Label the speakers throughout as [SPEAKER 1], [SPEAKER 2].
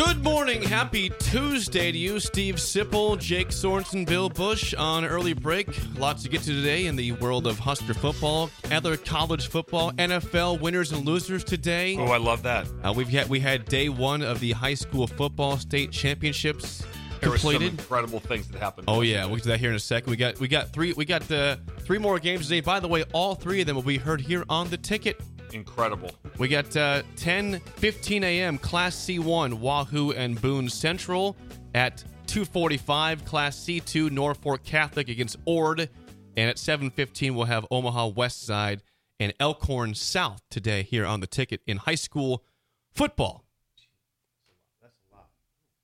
[SPEAKER 1] Good morning. Happy Tuesday to you, Steve Sipple, Jake Sorensen, Bill Busch on early break. Lots to get to today in the world of Husker football, other college football, NFL winners and losers today.
[SPEAKER 2] Oh, I love that.
[SPEAKER 1] Uh, we've had we had day one of the high school football state championships
[SPEAKER 2] There were some
[SPEAKER 1] completed.
[SPEAKER 2] incredible things that happened.
[SPEAKER 1] Oh yeah, we'll get to that here in a second. We got we got three we got uh, three more games today. By the way, all three of them will be heard here on the ticket.
[SPEAKER 2] Incredible.
[SPEAKER 1] We got uh, 10 15 a.m. Class C1 Wahoo and Boone Central at 2:45 Class C2 Norfolk Catholic against Ord, and at 7:15 we'll have Omaha West Side and Elkhorn South today here on the ticket in high school football. That's a lot.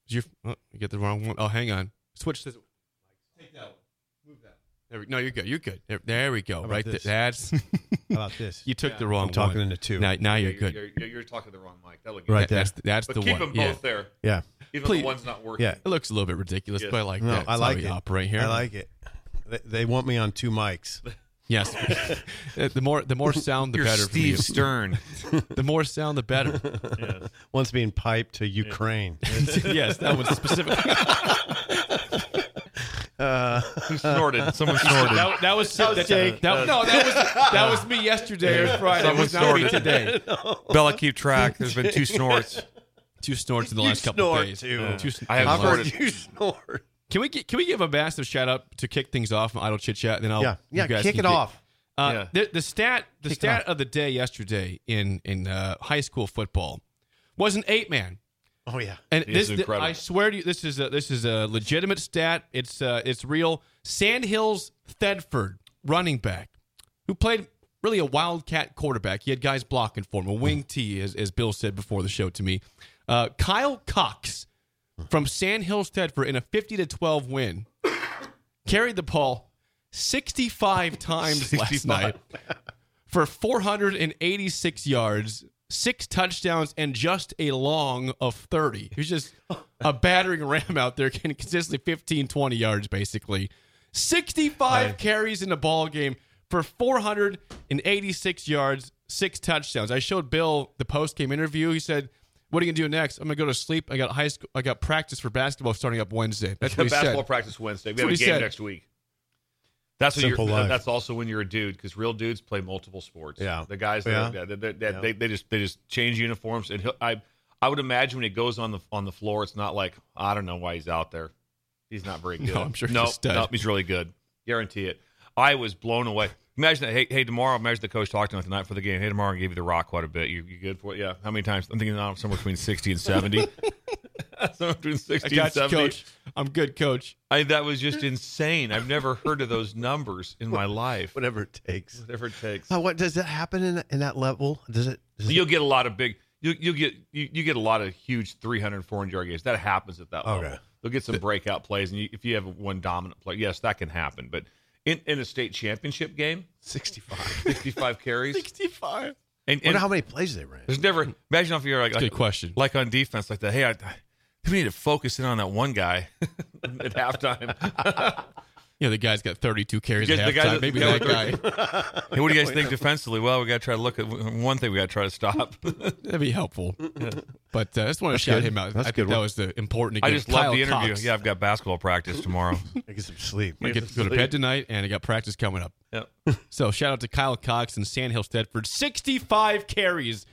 [SPEAKER 1] Did you, oh, you get the wrong one. Oh, hang on. Switch this. Take that one. Move that. There we, no, you're good. You're good. There, there we go. Right there.
[SPEAKER 3] this?
[SPEAKER 1] That's.
[SPEAKER 3] How about this?
[SPEAKER 1] you took the wrong
[SPEAKER 3] I'm talking
[SPEAKER 1] one.
[SPEAKER 3] into two.
[SPEAKER 1] Now, now you're good.
[SPEAKER 2] You're, you're, you're talking to the wrong mic. That look good.
[SPEAKER 3] Right there.
[SPEAKER 1] That's that's
[SPEAKER 2] But
[SPEAKER 1] the
[SPEAKER 2] keep
[SPEAKER 1] one.
[SPEAKER 2] them
[SPEAKER 1] yeah.
[SPEAKER 2] both there.
[SPEAKER 3] Yeah.
[SPEAKER 2] Even
[SPEAKER 1] Please.
[SPEAKER 2] the one's not working.
[SPEAKER 3] Yeah.
[SPEAKER 1] It looks a little bit ridiculous,
[SPEAKER 2] Yes.
[SPEAKER 1] but I like
[SPEAKER 3] No,
[SPEAKER 1] that. That's
[SPEAKER 3] I
[SPEAKER 1] how
[SPEAKER 3] like
[SPEAKER 1] we
[SPEAKER 3] it.
[SPEAKER 1] operate here.
[SPEAKER 3] I like it. They, they want me on two mics.
[SPEAKER 1] Yes. The more the more sound, the
[SPEAKER 2] You're
[SPEAKER 1] better. for you.
[SPEAKER 2] Steve Stern.
[SPEAKER 1] The more sound, the better.
[SPEAKER 3] One's being piped to Ukraine.
[SPEAKER 1] yes, that was specific.
[SPEAKER 2] Who snorted? Someone snorted.
[SPEAKER 1] That, that was that, that, that, no, that was that was me yesterday or Friday. It was not me
[SPEAKER 2] snorted.
[SPEAKER 1] today.
[SPEAKER 2] Bella, keep track. There's been two snorts.
[SPEAKER 1] Two snorts in the last couple of days.
[SPEAKER 3] too.
[SPEAKER 1] Two sn-
[SPEAKER 2] I have
[SPEAKER 3] I've
[SPEAKER 2] snorted.
[SPEAKER 3] you snort.
[SPEAKER 1] Can we gi- can we give a massive shout out to kick things off on idle chit chat? Then I'll
[SPEAKER 3] Yeah.
[SPEAKER 1] you
[SPEAKER 3] Yeah.
[SPEAKER 1] guys
[SPEAKER 3] Kick it
[SPEAKER 1] get-
[SPEAKER 3] off.
[SPEAKER 1] Uh,
[SPEAKER 2] Yeah.
[SPEAKER 1] the, the stat the
[SPEAKER 3] Kick
[SPEAKER 1] stat
[SPEAKER 3] off.
[SPEAKER 1] of the day yesterday in in uh, high school football was an eight man.
[SPEAKER 3] Oh, yeah.
[SPEAKER 1] And
[SPEAKER 2] He
[SPEAKER 1] this,
[SPEAKER 2] is incredible.
[SPEAKER 1] I swear to you, this is a, this is a legitimate stat. It's uh, it's real. Sandhills Thedford, running back, who played really a wildcat quarterback. He had guys blocking for him, a wing T, as, as Bill said before the show to me. Uh, Kyle Cox from Sandhills Thedford in a fifty to twelve win carried the ball sixty five times last night for 486 yards, six touchdowns, and just a long of 30. He was just a battering ram out there, getting consistently 15, 20 yards, basically. 65 carries in the ball game for 486 yards, six touchdowns. I showed Bill the post game interview. He said, "What are you gonna do next? I'm gonna go to sleep. I got high school. I got practice for basketball starting up Wednesday." That's what he
[SPEAKER 2] basketball
[SPEAKER 1] said.
[SPEAKER 2] practice Wednesday. We
[SPEAKER 1] That's
[SPEAKER 2] have a game
[SPEAKER 1] said.
[SPEAKER 2] next week. That's
[SPEAKER 3] Simple
[SPEAKER 2] you're.
[SPEAKER 3] life.
[SPEAKER 2] That's also when you're a dude because real dudes play multiple sports.
[SPEAKER 3] Yeah.
[SPEAKER 2] the guys
[SPEAKER 3] Yeah.
[SPEAKER 2] that, that, that, that-
[SPEAKER 3] Yeah.
[SPEAKER 2] they, they just they just change uniforms and I I would imagine when he goes on the on the floor, it's not like I don't know why he's out there. He's not very good.
[SPEAKER 1] No, I'm sure he's
[SPEAKER 2] no,
[SPEAKER 1] stud.
[SPEAKER 2] no, he's really good. Guarantee it. I was blown away. Imagine that. Hey, hey, tomorrow. Imagine the coach talked to him the night for the game. Hey, tomorrow I gave you the rock quite a bit. You, you good for it? Yeah. How many times? I'm thinking now somewhere between sixty and seventy. somewhere between
[SPEAKER 1] I got you, coach. I'm good, coach.
[SPEAKER 2] I, that was just insane. I've never heard of those numbers in my life.
[SPEAKER 3] Whatever it takes.
[SPEAKER 2] Whatever it takes.
[SPEAKER 3] Oh, what does that happen in, in that level? Does it? Does
[SPEAKER 2] You'll get a lot of big. You you get you, you get a lot of huge 300, 400 yard games. That happens at that
[SPEAKER 3] Okay.
[SPEAKER 2] level. They'll get some breakout plays, and you, if you have one dominant play, yes, that can happen. But in, in a state championship game,
[SPEAKER 3] 65.
[SPEAKER 2] 65 carries,
[SPEAKER 1] 65.
[SPEAKER 2] and, and
[SPEAKER 3] how many plays they ran.
[SPEAKER 2] there's never. Imagine if you're like,
[SPEAKER 1] Good question.
[SPEAKER 2] like on defense, like that. Hey, I, we need to focus in on that one guy at halftime.
[SPEAKER 1] You know, the guy's got 32 carries
[SPEAKER 2] The
[SPEAKER 1] at
[SPEAKER 2] guy- guy
[SPEAKER 1] halftime.
[SPEAKER 2] that-
[SPEAKER 1] Maybe
[SPEAKER 2] the
[SPEAKER 1] that guy.
[SPEAKER 2] Hey, what do you guys think defensively? Well, we got to try to look at one thing. We got to try to stop.
[SPEAKER 1] That'd be helpful. But uh, I just want to shout
[SPEAKER 3] good.
[SPEAKER 1] him out.
[SPEAKER 3] That's
[SPEAKER 1] I
[SPEAKER 3] a
[SPEAKER 1] think
[SPEAKER 3] good
[SPEAKER 1] that was the important.
[SPEAKER 2] I just love the interview.
[SPEAKER 1] Cox.
[SPEAKER 2] Yeah, I've got basketball practice tomorrow.
[SPEAKER 3] I get some sleep.
[SPEAKER 1] I get to go to bed tonight, and I got practice coming up.
[SPEAKER 2] Yep.
[SPEAKER 1] So shout out to Kyle Cox and Sandhills Thedford. 65 carries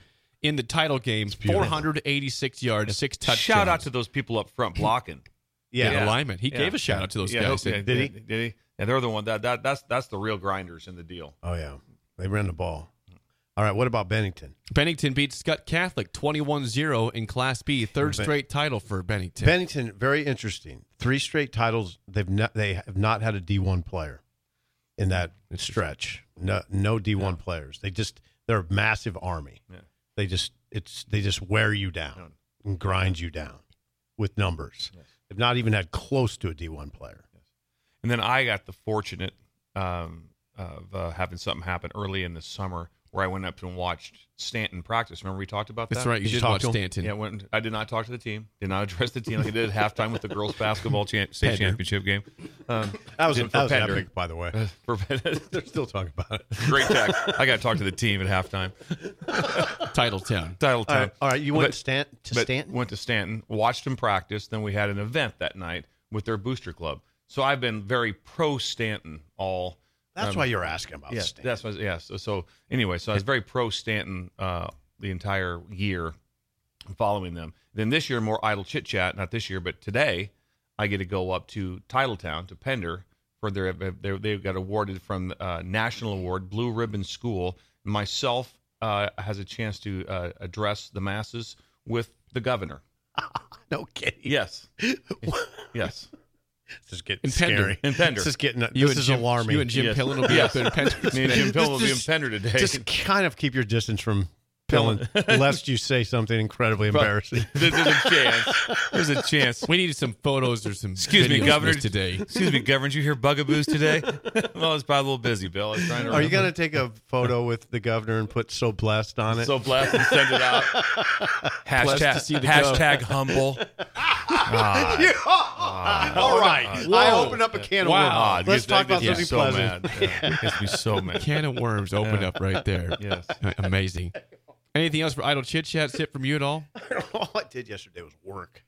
[SPEAKER 1] in the title game, 486 yards, six touchdowns.
[SPEAKER 2] Shout out to those people up front blocking.
[SPEAKER 3] Yeah.
[SPEAKER 1] the lineman. He
[SPEAKER 2] Yeah.
[SPEAKER 1] gave a shout out to those
[SPEAKER 2] Yeah,
[SPEAKER 1] guys.
[SPEAKER 2] yeah,
[SPEAKER 3] Did he?
[SPEAKER 2] Did he? Yeah, they're the one that, that that's that's the real grinders in the deal.
[SPEAKER 3] Oh yeah, they ran the ball. All right, what about Bennington?
[SPEAKER 1] Bennington beat Skutt Catholic 21-0 in Class B, third straight title for Bennington.
[SPEAKER 3] Bennington, very interesting. Three straight titles. They've not, they have not had a D one player in that stretch. No, no D one players. They just they're a massive army.
[SPEAKER 2] Yeah.
[SPEAKER 3] They just it's they just wear you down and grind you down with numbers. They've not even had close to a D one player.
[SPEAKER 2] And then I got the fortunate um, of uh, having something happen early in the summer where I went up and watched Stanton practice. Remember we talked about that?
[SPEAKER 1] That's right. You
[SPEAKER 3] Did you
[SPEAKER 1] did watch
[SPEAKER 3] to?
[SPEAKER 1] Stanton.
[SPEAKER 2] Yeah, went, I did not talk to the team. Did not address the team like I did at halftime with the girls' basketball champ, state
[SPEAKER 1] Pender.
[SPEAKER 2] championship game. Um,
[SPEAKER 3] That was,
[SPEAKER 2] did
[SPEAKER 3] that was epic, by the way.
[SPEAKER 2] For-
[SPEAKER 3] They're still talking about it.
[SPEAKER 2] Great text. I got to talk to the team at halftime.
[SPEAKER 1] Title town.
[SPEAKER 2] Title
[SPEAKER 3] All
[SPEAKER 2] time.
[SPEAKER 3] right, all right. You went
[SPEAKER 2] But-
[SPEAKER 3] to, Stan- to
[SPEAKER 2] but
[SPEAKER 3] Stanton.
[SPEAKER 2] Went to Stanton, watched him practice. Then we had an event that night with their booster club. So I've been very pro Stanton all.
[SPEAKER 3] That's
[SPEAKER 2] um,
[SPEAKER 3] why you're asking about
[SPEAKER 2] Yeah,
[SPEAKER 3] Stanton.
[SPEAKER 2] that's what. Yeah. So, so anyway, so I was very pro Stanton uh, the entire year, following them. Then this year, more idle chit chat. Not this year, but today, I get to go up to Titletown to Pender for their. their they got awarded from uh, National Award Blue Ribbon School. Myself uh, has a chance to uh, address the masses with the governor.
[SPEAKER 3] no kidding.
[SPEAKER 2] Yes. yes.
[SPEAKER 3] This is getting
[SPEAKER 1] In
[SPEAKER 3] scary.
[SPEAKER 2] In Pender.
[SPEAKER 3] This is getting.
[SPEAKER 1] You
[SPEAKER 3] this is
[SPEAKER 1] Jim,
[SPEAKER 3] alarming.
[SPEAKER 1] You and Jim
[SPEAKER 2] Yes.
[SPEAKER 1] Pillen will be
[SPEAKER 2] Yes.
[SPEAKER 1] up in Pender.
[SPEAKER 2] Me and Jim Pillen will be in Pender today.
[SPEAKER 3] Just kind of keep your distance from Pillen, lest you say something incredibly embarrassing.
[SPEAKER 2] There's a chance. There's a chance.
[SPEAKER 1] We needed some photos or some
[SPEAKER 2] Excuse me, Governor.
[SPEAKER 1] today.
[SPEAKER 2] Excuse me, Governor. Did you hear bugaboos today? well, it's probably a little busy, Bill. I was trying to.
[SPEAKER 3] Are you going to take a photo with the governor and put "so blessed" on it?
[SPEAKER 2] so blessed and send it out?
[SPEAKER 1] Blessed to see
[SPEAKER 2] hashtag hashtag humble.
[SPEAKER 3] All right, I opened up a can of
[SPEAKER 1] Wow.
[SPEAKER 3] worms. Let's talk about
[SPEAKER 2] Gets me
[SPEAKER 3] something
[SPEAKER 2] so
[SPEAKER 3] pleasant.
[SPEAKER 2] mad. Yeah, gets me so mad.
[SPEAKER 1] Can of worms opened up right there.
[SPEAKER 2] Yes.
[SPEAKER 1] Amazing. Anything else for idle chit chat? Sit from you at all?
[SPEAKER 3] all I did yesterday was work.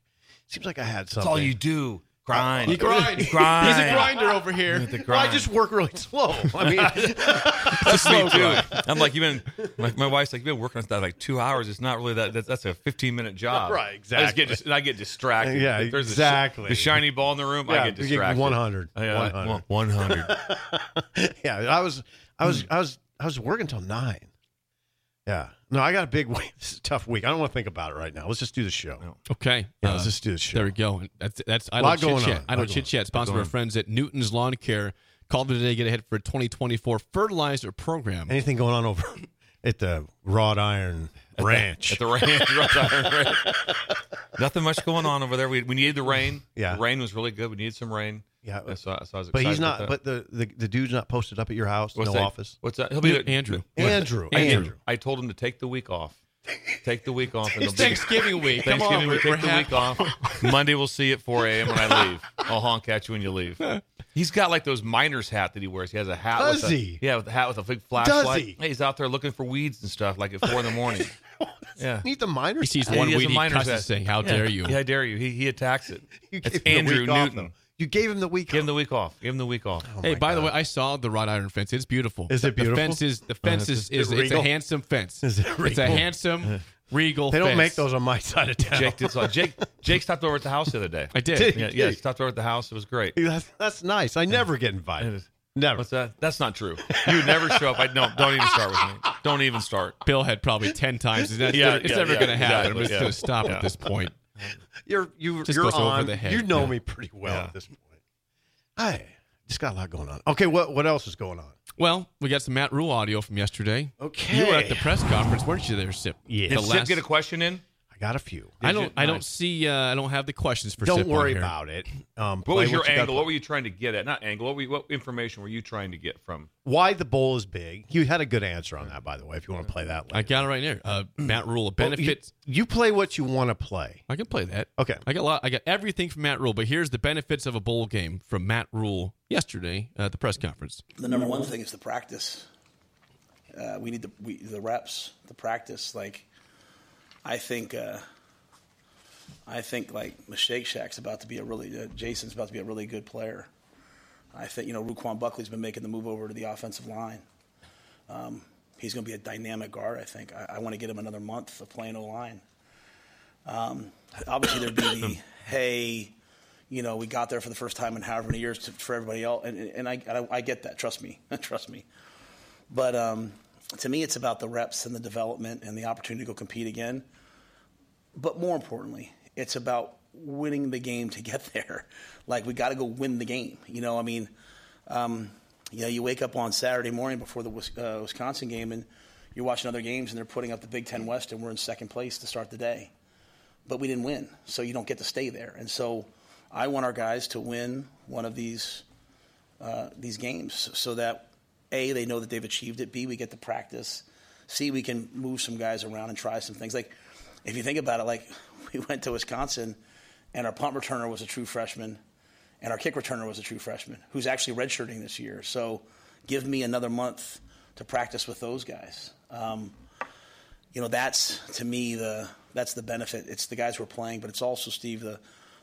[SPEAKER 3] Seems like I had something.
[SPEAKER 2] That's all you do. Grind.
[SPEAKER 1] You grind.
[SPEAKER 2] grind.
[SPEAKER 1] He's a grinder over here.
[SPEAKER 2] The
[SPEAKER 3] Well, I just work really slow. I mean,
[SPEAKER 2] That's me too. I'm like, you've been, like, my wife's like, you've been working on that like two hours. It's not really that. That's, that's a 15 minute job.
[SPEAKER 3] Right,
[SPEAKER 2] I just
[SPEAKER 3] exactly.
[SPEAKER 2] get, dis- I get distracted.
[SPEAKER 3] Yeah,
[SPEAKER 2] If there's a sh-
[SPEAKER 3] exactly.
[SPEAKER 2] the shiny ball in the room,
[SPEAKER 3] Yeah,
[SPEAKER 2] I get
[SPEAKER 3] you get
[SPEAKER 2] distracted.
[SPEAKER 3] 100.
[SPEAKER 2] Yeah,
[SPEAKER 3] 100.
[SPEAKER 2] 100.
[SPEAKER 3] yeah, I was, I was, I was, I was working till nine. Yeah, no, I got a big week. This is a tough week. I don't want to think about it right now. Let's just do the show.
[SPEAKER 1] Okay.
[SPEAKER 3] Yeah,
[SPEAKER 1] Uh,
[SPEAKER 3] let's just do the show.
[SPEAKER 1] There we go. And That's that's I
[SPEAKER 3] Lot
[SPEAKER 1] don't
[SPEAKER 3] going
[SPEAKER 1] chit
[SPEAKER 3] on.
[SPEAKER 1] chat. I don't chit chat. Sponsored by our friends at Newton's Lawn Care. Call them today. Get ahead for a 2024 fertilizer program.
[SPEAKER 3] Anything going on over at the Wrought Iron Ranch?
[SPEAKER 2] At the ranch. right, right. Nothing much going on over there. We, we needed the rain.
[SPEAKER 3] Yeah.
[SPEAKER 2] The rain was really good. We needed some rain.
[SPEAKER 3] Yeah.
[SPEAKER 2] so, so I was
[SPEAKER 3] but he's not. But the, the the dude's not posted up at your house.
[SPEAKER 2] What's
[SPEAKER 3] no
[SPEAKER 2] that?
[SPEAKER 3] office.
[SPEAKER 2] What's that? He'll be there.
[SPEAKER 1] Andrew.
[SPEAKER 3] Andrew.
[SPEAKER 2] I,
[SPEAKER 3] Andrew.
[SPEAKER 2] I told him to take the week off. Take the week off.
[SPEAKER 1] It's
[SPEAKER 2] they'll be-
[SPEAKER 1] Thanksgiving week. Come
[SPEAKER 2] Thanksgiving
[SPEAKER 1] on,
[SPEAKER 2] week.
[SPEAKER 1] we're,
[SPEAKER 2] Take the
[SPEAKER 1] we're
[SPEAKER 2] week off. Monday we'll see you at 4 a.m. when I leave. I'll honk at you when you leave. He's got like those miner's hat that he wears. He has a hat.
[SPEAKER 3] Does
[SPEAKER 2] with a,
[SPEAKER 3] he?
[SPEAKER 2] Yeah, with a hat with a big flashlight.
[SPEAKER 3] Does he?
[SPEAKER 2] Hey, he's out there looking for weeds and stuff like at four in the morning. yeah.
[SPEAKER 3] Need the minors.
[SPEAKER 1] He sees one
[SPEAKER 2] he
[SPEAKER 1] weed, he
[SPEAKER 2] miner's
[SPEAKER 1] cusses
[SPEAKER 2] hat.
[SPEAKER 1] saying, "How
[SPEAKER 2] Yeah.
[SPEAKER 1] dare you?"
[SPEAKER 2] Yeah, I dare you. He he attacks it.
[SPEAKER 3] You
[SPEAKER 2] It's
[SPEAKER 3] gave him the
[SPEAKER 2] Andrew
[SPEAKER 3] week off,
[SPEAKER 2] Newton.
[SPEAKER 3] You gave him the week. Off.
[SPEAKER 2] Give him the week off. Give him the week off.
[SPEAKER 1] Hey,
[SPEAKER 3] my
[SPEAKER 1] by the way, I saw the wrought iron fence. It's beautiful.
[SPEAKER 3] Is it beautiful?
[SPEAKER 1] The fence is the uh, fence is, is,
[SPEAKER 3] it
[SPEAKER 1] it's a handsome fence.
[SPEAKER 3] Is it regal?
[SPEAKER 1] It's a handsome regal.
[SPEAKER 3] They don't
[SPEAKER 1] fence.
[SPEAKER 3] make those on my side of town.
[SPEAKER 2] Jake did. So Jake Jake stopped over at the house the other day.
[SPEAKER 1] I did.
[SPEAKER 3] Did
[SPEAKER 2] Yeah, yeah, he stopped over at the house. It was great.
[SPEAKER 3] That's, that's nice. I never get invited. Never.
[SPEAKER 2] What's that? That's not true. You would never show up. I no. Don't even start with me. Don't even start.
[SPEAKER 1] Bill had probably ten times. It's,
[SPEAKER 2] Yeah,
[SPEAKER 1] never, it's
[SPEAKER 2] yeah,
[SPEAKER 1] never
[SPEAKER 2] yeah,
[SPEAKER 1] going to happen. I'm just
[SPEAKER 2] yeah.
[SPEAKER 1] going to stop
[SPEAKER 2] Yeah.
[SPEAKER 1] at this point.
[SPEAKER 3] You're you
[SPEAKER 1] Just
[SPEAKER 3] you're
[SPEAKER 1] goes over
[SPEAKER 3] on.
[SPEAKER 1] the head.
[SPEAKER 3] You know
[SPEAKER 1] Yeah.
[SPEAKER 3] me pretty well
[SPEAKER 2] Yeah.
[SPEAKER 3] at this point. I just got a lot going on. Okay, what what else is going on?
[SPEAKER 1] Well, we got some Matt Rhule audio from yesterday.
[SPEAKER 3] Okay.
[SPEAKER 1] You were at the press conference, weren't you there, Sip?
[SPEAKER 3] Yeah.
[SPEAKER 1] The
[SPEAKER 2] Did Sip
[SPEAKER 1] last,
[SPEAKER 2] get a question in?
[SPEAKER 3] I I got a few.
[SPEAKER 1] I don't.
[SPEAKER 2] you?
[SPEAKER 1] I don't see. Uh, I don't have the questions for.
[SPEAKER 3] Don't
[SPEAKER 1] Sip
[SPEAKER 3] worry
[SPEAKER 1] here.
[SPEAKER 3] about it. Um,
[SPEAKER 2] What was your
[SPEAKER 3] you
[SPEAKER 2] angle?
[SPEAKER 3] play.
[SPEAKER 2] What were you trying to get at? Not angle. What, were you, what information were you trying to get from?
[SPEAKER 3] Why the bowl is big? You had a good answer on that, by the way. If you want to play that,
[SPEAKER 1] I got it right here. Uh, Matt Rhule, a
[SPEAKER 3] Well, you- you, play what you want to play.
[SPEAKER 1] I can play that.
[SPEAKER 3] Okay.
[SPEAKER 1] I got a lot. I got everything from Matt Rhule, but here's the benefits of a bowl game from Matt Rhule yesterday at the press conference.
[SPEAKER 4] the number one thing is the practice. Uh, we need the we, the reps, the practice. Like, I think, uh, I think like Shake Shack's about to be a really uh, Jason's about to be a really good player. I think you know Ru'Quan Buckley's been making the move over to the offensive line. Um, he's going to be a dynamic guard. I think. I, I want to get him another month of playing O line. Um, obviously, there'd be the hey, you know, we got there for the first time in however many years to, for everybody else, and, and I, I, I get that. Trust me, trust me. But um, to me, it's about the reps and the development and the opportunity to go compete again. But more importantly, it's about winning the game to get there. Like we got to go win the game. You know, I mean, um, you know, you wake up on Saturday morning before the uh, Wisconsin game, and you're watching other games, and they're putting up the Big Ten West, and we're in second place to start the day. But we didn't win, so you don't get to stay there. And so, I want our guys to win one of these uh, these games, so that a they know that they've achieved it. B we get to practice. C we can move some guys around and try some things. Like if you think about it, like we went to Wisconsin, and our punt returner was a true freshman, and our kick returner was a true freshman who's actually redshirting this year. So give me another month to practice with those guys. Um, you know, that's to me the that's the benefit. It's the guys who are playing, but it's also Steve the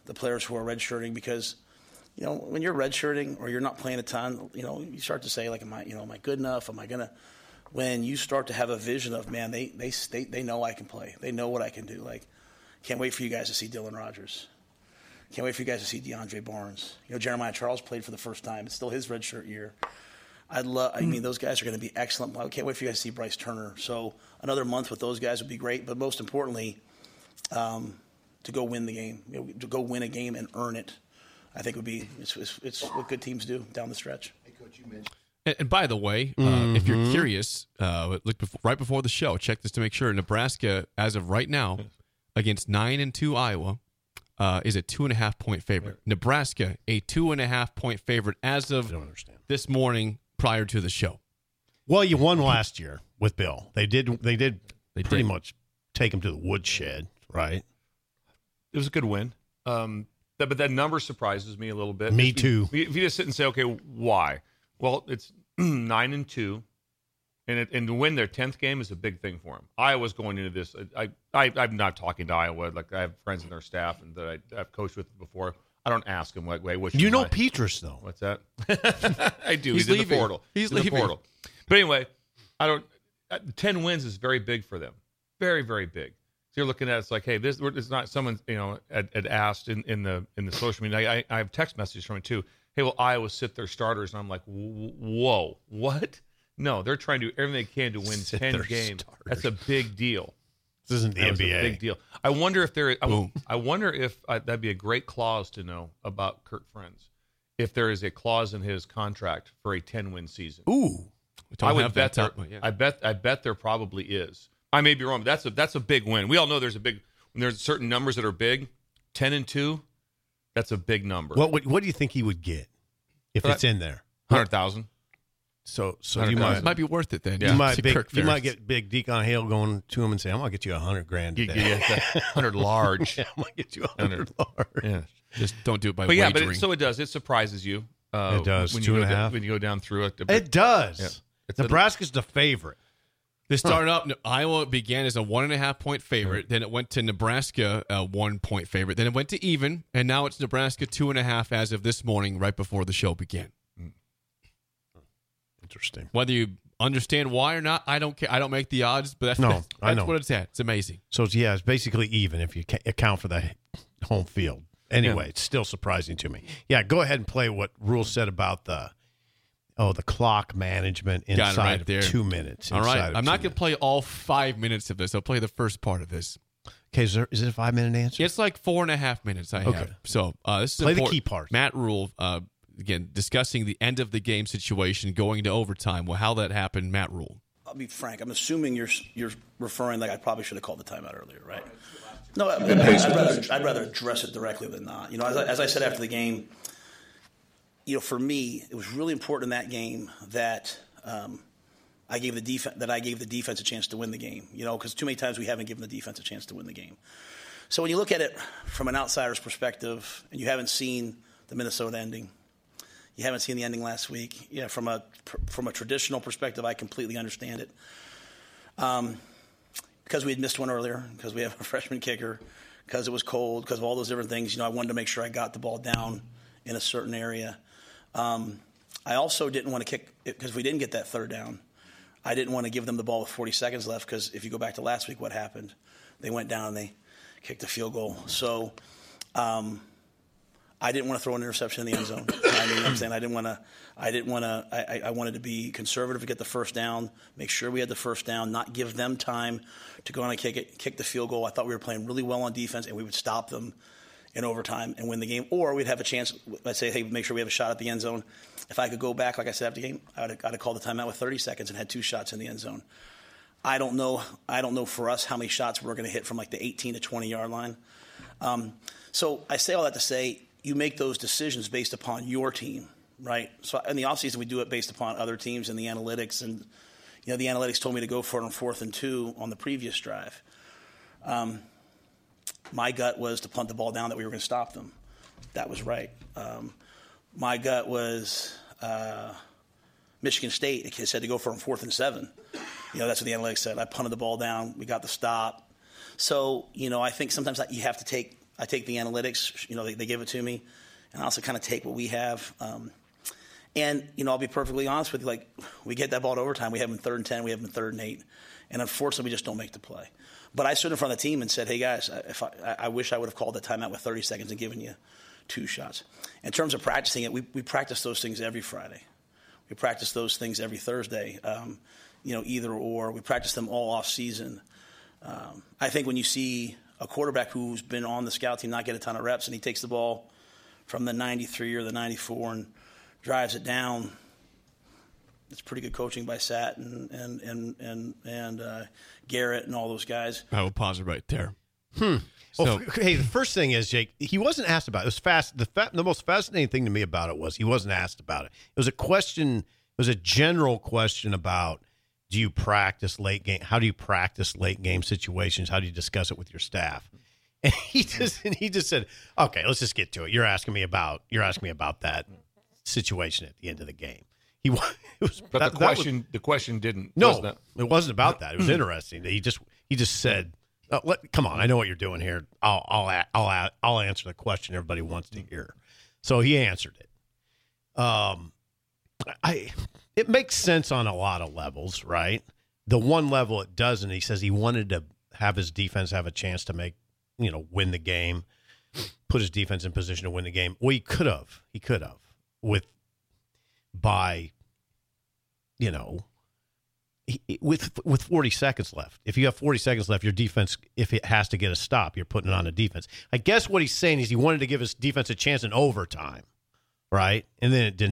[SPEAKER 4] the players who are redshirting because you know when you're redshirting or you're not playing a ton, you know you start to say like, am I you know am I good enough? Am I gonna? When you start to have a vision of man, they they they, they know I can play. They know what I can do. Like, can't wait for you guys to see Dylan Rogers. Can't wait for you guys to see DeAndre Barnes. You know, Jeremiah Charles played for the first time. It's still his redshirt year. I'd love. I mean, those guys are going to be excellent. I can't wait for you guys to see Bryce Turner. So another month with those guys would be great. But most importantly, um, to go win the game, you know, to go win a game and earn it, I think would be it's, it's, it's what good teams do down the stretch.
[SPEAKER 1] And, and by the way, uh, if you're curious, uh, look before, right before the show, check this to make sure. Nebraska, as of right now, against nine and two Iowa, uh, is a two and a half point favorite. Nebraska, a two and a half point favorite as of this morning prior to the show.
[SPEAKER 3] Well, you won last year with Bill. They did. They did.
[SPEAKER 1] They
[SPEAKER 3] pretty
[SPEAKER 1] did.
[SPEAKER 3] much take him to the woodshed, right?
[SPEAKER 2] It was a good win. Um, that, but that number surprises me a little bit.
[SPEAKER 3] Me
[SPEAKER 2] If you-
[SPEAKER 3] too.
[SPEAKER 2] If you just sit and say, okay, why? Well, it's nine and two, and it, and to win their tenth game is a big thing for them. Iowa's going into this. I, I I'm not talking to Iowa. Like I have friends in their staff and that I, I've coached with before. I don't ask them like, wait,
[SPEAKER 3] You know
[SPEAKER 2] mind?
[SPEAKER 3] Petrus though.
[SPEAKER 2] What's that? I do.
[SPEAKER 1] He's
[SPEAKER 2] He's, in the portal.
[SPEAKER 1] He's
[SPEAKER 2] in the
[SPEAKER 1] leaving.
[SPEAKER 2] portal. But anyway, I don't. uh, Ten wins is very big for them. Very, very big. You're looking at it, it's like, hey, this it's not someone you know had, had asked in, in the in the social media. I, I have text messages from it too. Hey, will Iowa sit their starters? And I'm like, whoa, what? No, they're trying to do everything they can to win
[SPEAKER 3] Sit
[SPEAKER 2] ten games.
[SPEAKER 3] starters.
[SPEAKER 2] That's a big deal.
[SPEAKER 3] This isn't the
[SPEAKER 2] That
[SPEAKER 3] NBA.
[SPEAKER 2] big deal. I wonder if there. I, I wonder if uh, that'd be a great clause to know about Kirk Ferentz. If there is a clause in his contract for a ten win season,
[SPEAKER 3] Ooh,
[SPEAKER 2] I would bet
[SPEAKER 1] that
[SPEAKER 2] there.
[SPEAKER 1] yeah.
[SPEAKER 2] I bet. I bet there probably is. I may be wrong, but that's a that's a big win. We all know there's a big when there's certain numbers that are big. Ten and two, that's a big number.
[SPEAKER 3] what would, what do you think he would get if
[SPEAKER 2] But I-
[SPEAKER 3] it's in there?
[SPEAKER 2] hundred thousand.
[SPEAKER 3] So so
[SPEAKER 2] Hundred
[SPEAKER 3] you might
[SPEAKER 1] might be worth it then.
[SPEAKER 3] Yeah.
[SPEAKER 1] you
[SPEAKER 3] might big, you might get big Deacon Hale going to him and say, "I'm gonna get you a hundred grand today."
[SPEAKER 2] hundred large.
[SPEAKER 3] Yeah, I'm gonna get you a hundred large.
[SPEAKER 2] Yeah.
[SPEAKER 1] just don't do it by
[SPEAKER 2] But yeah, but it, so it does. It surprises you. Uh,
[SPEAKER 3] It does.
[SPEAKER 2] When
[SPEAKER 3] Two
[SPEAKER 2] you
[SPEAKER 3] and
[SPEAKER 2] go
[SPEAKER 3] a
[SPEAKER 2] da-
[SPEAKER 3] half.
[SPEAKER 2] when you go down through it.
[SPEAKER 3] It does.
[SPEAKER 2] Yeah. It's a-
[SPEAKER 3] Nebraska's the favorite.
[SPEAKER 1] They started up. Iowa began as a one and a half point favorite. Then it went to Nebraska, a one point favorite. Then it went to even, and now it's Nebraska two and a half as of this morning, right before the show began. Hmm.
[SPEAKER 3] Interesting.
[SPEAKER 1] Whether you understand why or not, I don't care. I don't make the odds, but that's,
[SPEAKER 3] No,
[SPEAKER 1] that's,
[SPEAKER 3] I know.
[SPEAKER 1] what it's at. It's amazing.
[SPEAKER 3] So it's, yeah, it's basically even if you account for the home field. Anyway,
[SPEAKER 2] Yeah.
[SPEAKER 3] it's still surprising to me. Yeah, go ahead and play what Rhule said about the oh the clock management
[SPEAKER 1] Got it
[SPEAKER 3] inside
[SPEAKER 1] right
[SPEAKER 3] of
[SPEAKER 1] there.
[SPEAKER 3] two minutes.
[SPEAKER 1] All
[SPEAKER 3] inside
[SPEAKER 1] right.
[SPEAKER 3] of
[SPEAKER 1] I'm not going to play all five minutes of this. I'll play the first part of this.
[SPEAKER 3] Okay, is, there, is it a five minute answer?
[SPEAKER 1] It's like four and a half minutes I
[SPEAKER 3] Okay.
[SPEAKER 1] have. So uh, this is
[SPEAKER 3] Play the key part.
[SPEAKER 1] Matt Rhule, uh, again, discussing the end of the game situation, going to overtime. Well, how that happened, Matt Rhule.
[SPEAKER 4] I'll be frank. I'm assuming you're you're referring like I probably should have called the timeout earlier, right? No, I, would rather, I'd rather address it directly than not. You know, as I, as I said after the game, you know, for me, it was really important in that game that um, I gave the defense that I gave the defense a chance to win the game. You know, because too many times we haven't given the defense a chance to win the game. So when you look at it from an outsider's perspective, and you haven't seen the Minnesota ending, you haven't seen the ending last week. Yeah, from a from a traditional perspective, I completely understand it. Um, because we had missed one earlier, because we have a freshman kicker, because it was cold, because of all those different things. You know, I wanted to make sure I got the ball down in a certain area. Um, I also didn't want to kick because we didn't get that third down. I didn't want to give them the ball with 40 seconds left because if you go back to last week, what happened? They went down and they kicked a field goal. So um, I didn't want to throw an interception in the end zone. I mean, I'm saying I didn't want to. I didn't want to. I, I wanted to be conservative to get the first down, make sure we had the first down, not give them time to go on and kick it, kick the field goal. I thought we were playing really well on defense, and we would stop them in overtime and win the game, or we'd have a chance. Let's say, hey, make sure we have a shot at the end zone. If I could go back, like I said after the game, I would have, I'd have called the timeout with 30 seconds and had two shots in the end zone. I don't know. I don't know for us how many shots we're going to hit from like the 18 to 20 yard line. Um, so I say all that to say you make those decisions based upon your team, right? So in the offseason, we do it based upon other teams and the analytics. And, you know, the analytics told me to go for it on fourth and two on the previous drive. Um, my gut was to punt the ball down that we were going to stop them. That was right. Um, my gut was uh, Michigan State. It said to go for on fourth and seven. You know, that's what the analytics said. I punted the ball down. We got the stop. So, you know, I think sometimes you have to take I take the analytics, you know, they, they give it to me, and I also kind of take what we have. Um, and, you know, I'll be perfectly honest with you, like, we get that ball to overtime, we have them third and 10, we have them third and eight. And unfortunately, we just don't make the play. But I stood in front of the team and said, hey, guys, if I, I wish I would have called the timeout with 30 seconds and given you two shots. In terms of practicing it, we, we practice those things every Friday. We practice those things every Thursday, um, you know, either or. We practice them all off season. Um, I think when you see a quarterback who's been on the scout team not get a ton of reps, and he takes the ball from the 93 or the 94 and drives it down. It's pretty good coaching by Sat and and and and, and uh, Garrett and all those guys.
[SPEAKER 1] I will pause it right there.
[SPEAKER 3] Hmm. So, well, hey, the first thing is Jake. He wasn't asked about it. It was fast. The fa- the most fascinating thing to me about it was he wasn't asked about it. It was a question. It was a general question about do you practice late game? How do you practice late game situations? How do you discuss it with your staff? And he just and he just said, "Okay, let's just get to it. You're asking me about you're asking me about that situation at the end of the game." He was, was
[SPEAKER 2] but that, the question was, the question didn't.
[SPEAKER 3] No,
[SPEAKER 2] wasn't
[SPEAKER 3] it wasn't about that. It was interesting. He just he just said, oh, let, "Come on, I know what you're doing here. I'll I'll I'll I'll answer the question everybody wants to hear." So he answered it. Um, I it makes sense on a lot of levels, right? The one level it doesn't. He says he wanted to have his defense have a chance to make, you know, win the game, put his defense in position to win the game. Well, he could have. He could have with by, you know, with with 40 seconds left. If you have 40 seconds left, your defense, if it has to get a stop, you're putting it on the defense. I guess what he's saying is he wanted to give his defense a chance in overtime, right? And then it didn't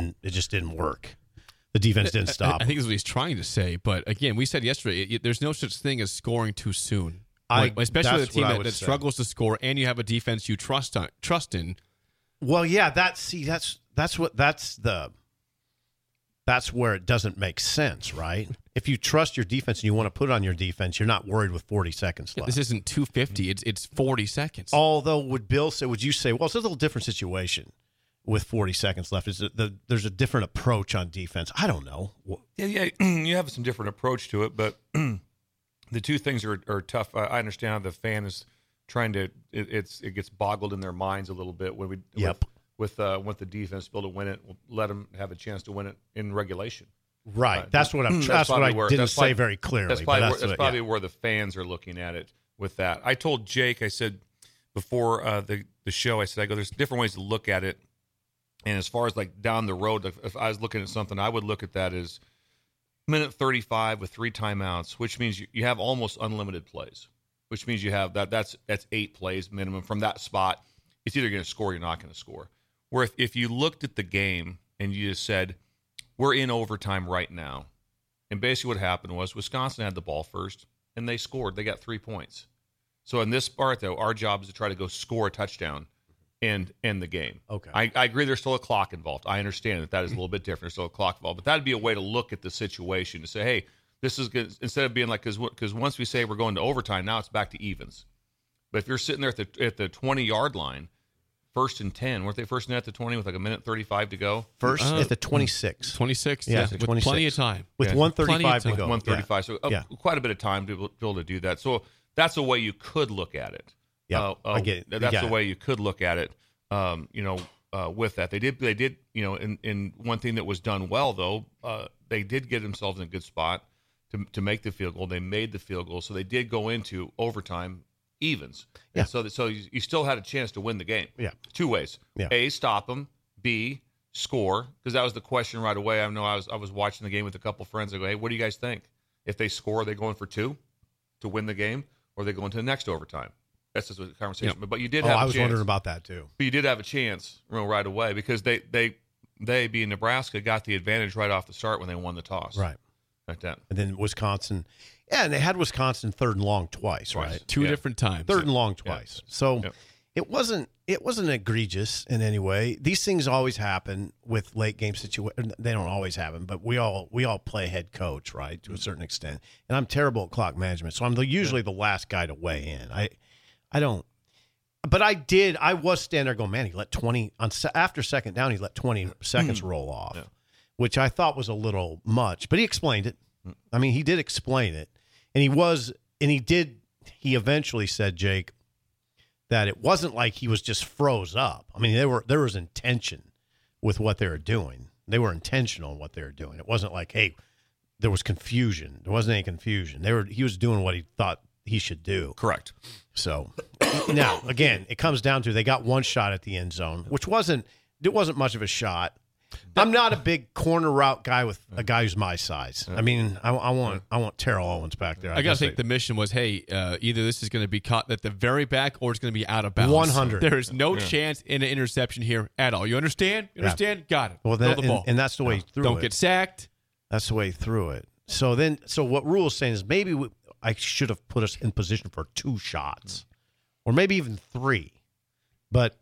[SPEAKER 3] it just didn't work. The defense didn't stop.
[SPEAKER 1] I, I think that's what he's trying to say. But again, we said yesterday, it, it, there's no such thing as scoring too soon. I, especially a team that, that struggles to score, and you have a defense you trust on, trust in.
[SPEAKER 3] Well, yeah, that's see, that's that's what that's the that's where it doesn't make sense, right? if you trust your defense and you want to put it on your defense, you're not worried with 40 seconds left.
[SPEAKER 1] This isn't 250. It's it's 40 seconds.
[SPEAKER 3] Although, would Bill say? Would you say? Well, it's a little different situation with 40 seconds left. Is the, there's a different approach on defense? I don't know.
[SPEAKER 2] Yeah, yeah, you have some different approach to it, but the two things are, are tough. I understand how the fan is trying to. It, it's it gets boggled in their minds a little bit when we
[SPEAKER 3] Yep.
[SPEAKER 2] with with, uh, with the defense be able to win it. We'll let them have a chance to win it in regulation.
[SPEAKER 3] Right.
[SPEAKER 2] Uh,
[SPEAKER 3] that's what I'm. That's, what I
[SPEAKER 2] where-
[SPEAKER 3] didn't
[SPEAKER 2] that's
[SPEAKER 3] say
[SPEAKER 2] probably-
[SPEAKER 3] very clearly.
[SPEAKER 2] That's probably, where,
[SPEAKER 3] that's
[SPEAKER 2] that's
[SPEAKER 3] what-
[SPEAKER 2] probably
[SPEAKER 3] yeah.
[SPEAKER 2] where the fans are looking at it with that. I told Jake, I said before uh, the the show, I said, I go, there's different ways to look at it. And as far as like down the road, if, I was looking at something, I would look at that as minute 35 with three timeouts, which means you, you have almost unlimited plays, which means you have that that's that's eight plays minimum from that spot. It's either going to score or you're not going to score. Where if, if you looked at the game and you just said, we're in overtime right now, and basically what happened was Wisconsin had the ball first and they scored. They got three points. So in this part, though, our job is to try to go score a touchdown and end the game.
[SPEAKER 3] Okay.
[SPEAKER 2] I, I agree there's still a clock involved. I understand that that is a little bit different. There's still a clock involved. But that'd be a way to look at the situation to say, hey, this is good. Instead of being like, because once we say we're going to overtime, now it's back to evens. But if you're sitting there at the, at the 20 yard line, first and 10, weren't they first and at the 20 with like a minute 35 to go?
[SPEAKER 3] First
[SPEAKER 1] Uh,
[SPEAKER 3] at the 26.
[SPEAKER 1] 26.
[SPEAKER 3] Yeah,
[SPEAKER 1] with
[SPEAKER 3] 26.
[SPEAKER 1] plenty of time.
[SPEAKER 3] With
[SPEAKER 2] Yeah.
[SPEAKER 3] 135 to go.
[SPEAKER 1] time.
[SPEAKER 2] 135. So uh,
[SPEAKER 3] Yeah.
[SPEAKER 2] quite a bit of time to be able to do that. So that's a way you could look at it.
[SPEAKER 3] Yeah,
[SPEAKER 2] Uh,
[SPEAKER 3] I get it.
[SPEAKER 2] That's the
[SPEAKER 3] it.
[SPEAKER 2] way you could look at it. Um, you know, uh, with that, they did. They did. You know, in, in one thing that was done well though, uh, they did get themselves in a good spot to to make the field goal. They made the field goal, so they did go into overtime evens.
[SPEAKER 3] Yeah.
[SPEAKER 2] And so that, so you, you still had a chance to win the game.
[SPEAKER 3] Yeah.
[SPEAKER 2] Two ways.
[SPEAKER 3] Yeah.
[SPEAKER 2] A stop them. B score because that was the question right away. I know I was I was watching the game with a couple friends. I go, hey, what do you guys think? If they score, are they going for two to win the game, or are they going to the next overtime? That's just a conversation. But, but you did
[SPEAKER 3] Oh,
[SPEAKER 2] have.
[SPEAKER 3] I
[SPEAKER 2] a
[SPEAKER 3] was
[SPEAKER 2] chance.
[SPEAKER 3] wondering about that too.
[SPEAKER 2] But you did have a chance you know, right away because they they they being Nebraska got the advantage right off the start when they won the toss.
[SPEAKER 3] Right.
[SPEAKER 2] Like that.
[SPEAKER 3] And then Wisconsin. Yeah, and they had Wisconsin third and long twice,
[SPEAKER 2] Twice.
[SPEAKER 3] right?
[SPEAKER 1] Two
[SPEAKER 2] Yeah.
[SPEAKER 1] different times.
[SPEAKER 3] Third and long twice. So
[SPEAKER 2] Yep.
[SPEAKER 3] it wasn't it wasn't egregious in any way. These things always happen with late game situations. They don't always happen, but we all we all play head coach, right, to a certain extent. And I'm terrible at clock management, so I'm the, usually the last guy to weigh in. I I don't. But I did. I was standing there going, man. He let twenty on after second down. He let twenty mm. seconds mm. roll off, which I thought was a little much. But he explained it. Mm. I mean, he did explain it, and he was, and he did. He eventually said, Jake, that it wasn't like he was just froze up. I mean, there were there was intention with what they were doing. They were intentional in what they were doing. It wasn't like, hey, there was confusion. There wasn't any confusion. They were he was doing what he thought he should do.
[SPEAKER 2] Correct.
[SPEAKER 3] So now again, it comes down to they got one shot at the end zone, which wasn't it wasn't much of a shot. I'm not a big corner route guy with a guy who's my size. I mean, I, I want I want Terrell Owens back there.
[SPEAKER 1] I gotta think
[SPEAKER 3] they-
[SPEAKER 1] the mission was, hey, uh, either this is going to be caught at the very back or it's going to be out of bounds.
[SPEAKER 3] 100.
[SPEAKER 1] There is no chance in an interception here at all. You understand? You
[SPEAKER 3] Yeah.
[SPEAKER 1] understand? Got it.
[SPEAKER 3] well,
[SPEAKER 1] Throw the
[SPEAKER 3] and,
[SPEAKER 1] ball.
[SPEAKER 3] and that's the way he threw
[SPEAKER 1] Don't
[SPEAKER 3] it.
[SPEAKER 1] get sacked.
[SPEAKER 3] That's the way through it. So then, so what Rhule is saying is maybe we, I should have put us in position for two shots, or maybe even three. But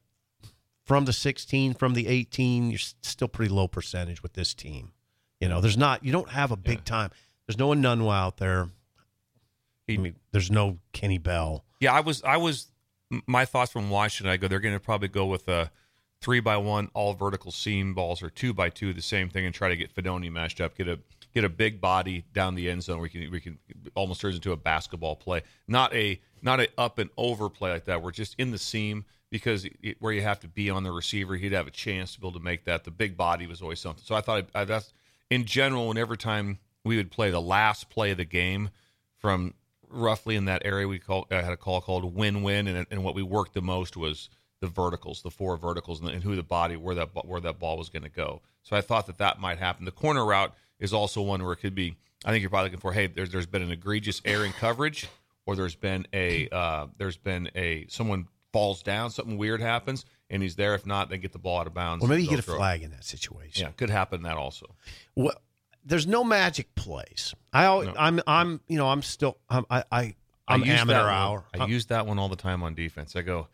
[SPEAKER 3] from the 16, from the 18, you're still pretty low percentage with this team. You know, there's not, you don't have a big time. There's no Nunwa out there. I mean, mm, there's no Kenny Bell.
[SPEAKER 2] Yeah, I was I was my thoughts from watching. it, I go, they're going to probably go with a three by one all vertical seam balls or two by two, the same thing, and try to get Fidone matched up. Get a get a big body down the end zone. We can we can almost turns into a basketball play, not a not a up and over play like that. We're just in the seam because it, where you have to be on the receiver, he'd have a chance to be able to make that. The big body was always something. So I thought I, that's in general. Whenever time we would play the last play of the game from roughly in that area we call I had a call called win-win and, and what we worked the most was the verticals the four verticals and, and who the body where that where that ball was going to go so i thought that that might happen the corner route is also one where it could be i think you're probably looking for hey there's, there's been an egregious error in coverage or there's been a uh, there's been a someone falls down something weird happens and he's there if not they get the ball out of bounds
[SPEAKER 3] Or maybe you get a
[SPEAKER 2] throw
[SPEAKER 3] flag in that situation.
[SPEAKER 2] yeah could happen that also
[SPEAKER 3] Well, there's no magic plays. I always,
[SPEAKER 2] No.
[SPEAKER 3] I'm, I'm, you know, I'm still, I'm, I, I, I'm
[SPEAKER 2] I use
[SPEAKER 3] amateur
[SPEAKER 2] that
[SPEAKER 3] hour.
[SPEAKER 2] One, I use that one all the time on defense. I go,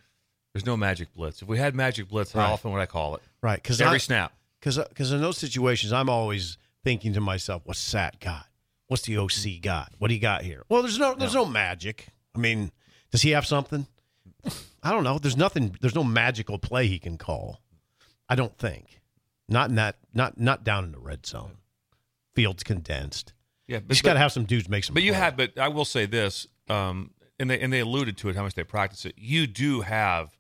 [SPEAKER 2] "There's no magic blitz. If we had magic blitz, how
[SPEAKER 3] Right.
[SPEAKER 2] often would I call it?
[SPEAKER 3] right because
[SPEAKER 2] Every snap.
[SPEAKER 3] Because because in those situations, I'm always thinking to myself, "What's Sat got? what's the OC got? What do you got here? Well, there's no there's no magic. I mean, does he have something? I don't know. There's nothing. There's no magical play he can call. I don't think. Not in that. Not not down in the red zone. Field's condensed.
[SPEAKER 2] Yeah,
[SPEAKER 3] You just got to have some dudes make some.
[SPEAKER 2] But you have, but I will say this, um, and they and they alluded to it how much they practice it. You do have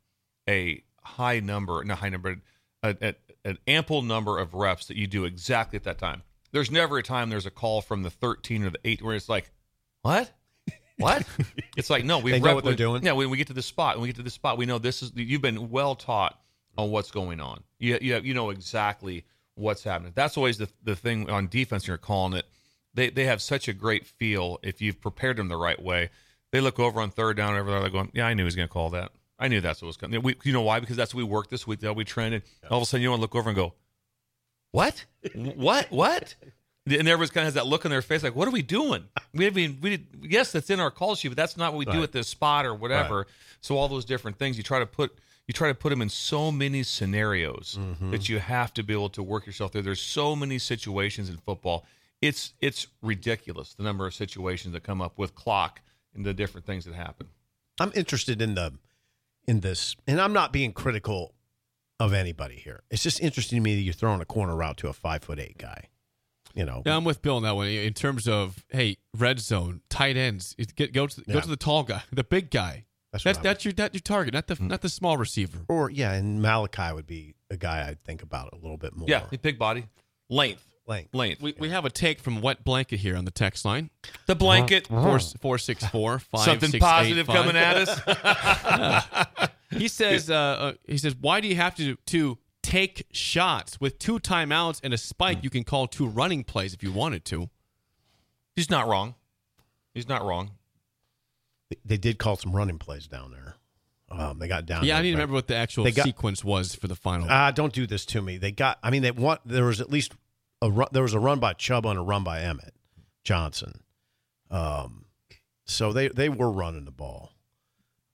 [SPEAKER 2] a high number, not high number, a, a, an ample number of reps that you do exactly at that time. There's never a time there's a call from the 13 or the 8 where it's like, what? What? it's like no, we
[SPEAKER 3] know what they're doing?
[SPEAKER 2] Yeah, when we get to the spot, when we get to the spot, we know this is you've been well taught on what's going on. You you, you know exactly what's happening. That's always the the thing on defense. You're calling it. They they have such a great feel if you've prepared them the right way. They look over on third down, everything. They're going, yeah, I knew he was going to call that. I knew that's what was coming. We, you know why? Because that's what we worked this week. That we trained trended. All of a sudden, you want to look over and go, what? what? What? And everyone's kind of has that look on their face, like, "What are we doing?" We haven't. We did, yes, that's in our call sheet, but that's not what we do at this spot or whatever. So all those different things, you try to put you try to put them in so many scenarios
[SPEAKER 3] Mm-hmm.
[SPEAKER 2] that you have to be able to work yourself through. There's so many situations in football. It's it's ridiculous the number of situations that come up with clock and the different things that happen.
[SPEAKER 3] I'm interested in the in this, and I'm not being critical of anybody here. It's just interesting to me that you're throwing a corner route to a five foot eight guy. You know,
[SPEAKER 1] Yeah, I'm with Bill on that one. In terms of hey, red zone, tight ends, get, go to
[SPEAKER 3] Yeah.
[SPEAKER 1] go to the tall guy, the big guy.
[SPEAKER 3] That's
[SPEAKER 1] That's that's your that's your target, not the mm. not the small receiver.
[SPEAKER 3] or yeah, and Malachi would be a guy I'd think about a little bit more.
[SPEAKER 2] Yeah, big body, length,
[SPEAKER 3] length.
[SPEAKER 2] length.
[SPEAKER 1] We, we have a take from Wet Blanket here on the text line
[SPEAKER 2] the blanket.
[SPEAKER 1] four four six four five
[SPEAKER 2] Something
[SPEAKER 1] six eight
[SPEAKER 2] positive
[SPEAKER 1] five.
[SPEAKER 2] coming at us.
[SPEAKER 1] He says, uh, uh, he says, why do you have to to take shots with two timeouts and a spike? You can call two running plays if you wanted to.
[SPEAKER 2] He's not wrong. He's not wrong.
[SPEAKER 3] They- They did call some running plays down there. Um, they got down.
[SPEAKER 1] yeah, I need to remember what the actual
[SPEAKER 3] got-
[SPEAKER 1] sequence was for the final.
[SPEAKER 3] Ah, don't do this to me. They got. I mean, they want. There was at least a run. There was a run by Chubb and a run by Emmett Johnson. Um, so they they were running the ball.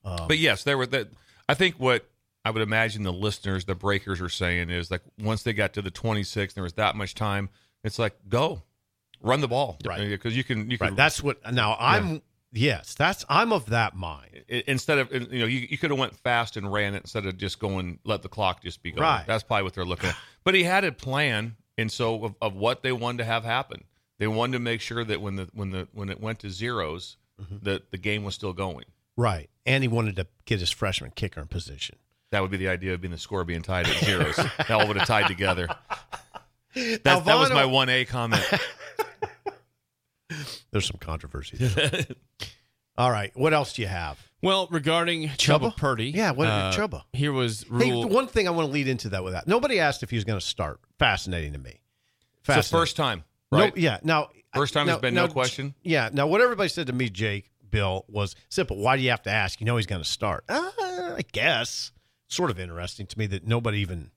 [SPEAKER 3] Um,
[SPEAKER 2] But yes, there were that. I think what I would imagine the listeners, the breakers, are saying is like once they got to the 26, there was that much time. It's like go, run the ball,
[SPEAKER 3] Right.
[SPEAKER 2] Because you can, you can.
[SPEAKER 3] right. That's what. Now I'm. Yes, that's. I'm of that mind.
[SPEAKER 2] instead of you know you, you could have went fast and ran it instead of just going let the clock just be going.
[SPEAKER 3] Right.
[SPEAKER 2] That's probably what they're looking at. But he had a plan, and so of, of what they wanted to have happen, they wanted to make sure that when the when the when it went to zeros,
[SPEAKER 3] Mm-hmm.
[SPEAKER 2] that the game was still going.
[SPEAKER 3] Right. And he wanted to get his freshman kicker in position.
[SPEAKER 2] That would be the idea of being the score being tied at zeros. that all would have tied together. That,
[SPEAKER 3] Now,
[SPEAKER 2] that was my one A comment.
[SPEAKER 3] There's some controversy. there. All right. What else do you have?
[SPEAKER 1] well, regarding
[SPEAKER 3] Chubba?
[SPEAKER 1] Chubba Purdy,
[SPEAKER 3] Yeah, what-
[SPEAKER 1] uh,
[SPEAKER 3] Chubba.
[SPEAKER 1] Here was
[SPEAKER 3] Hey, one thing I want to lead into that with that. Nobody asked if he was going to start. Fascinating to me.
[SPEAKER 2] It's the first time,
[SPEAKER 3] No,
[SPEAKER 2] right?
[SPEAKER 3] yeah. Now,
[SPEAKER 2] First time
[SPEAKER 3] now,
[SPEAKER 2] there's been
[SPEAKER 3] now,
[SPEAKER 2] no question.
[SPEAKER 3] Yeah. Now, what everybody said to me, Jake, Bill, was simple. Why do you have to ask? You know he's going to start. Uh, I guess. Sort of interesting to me that nobody even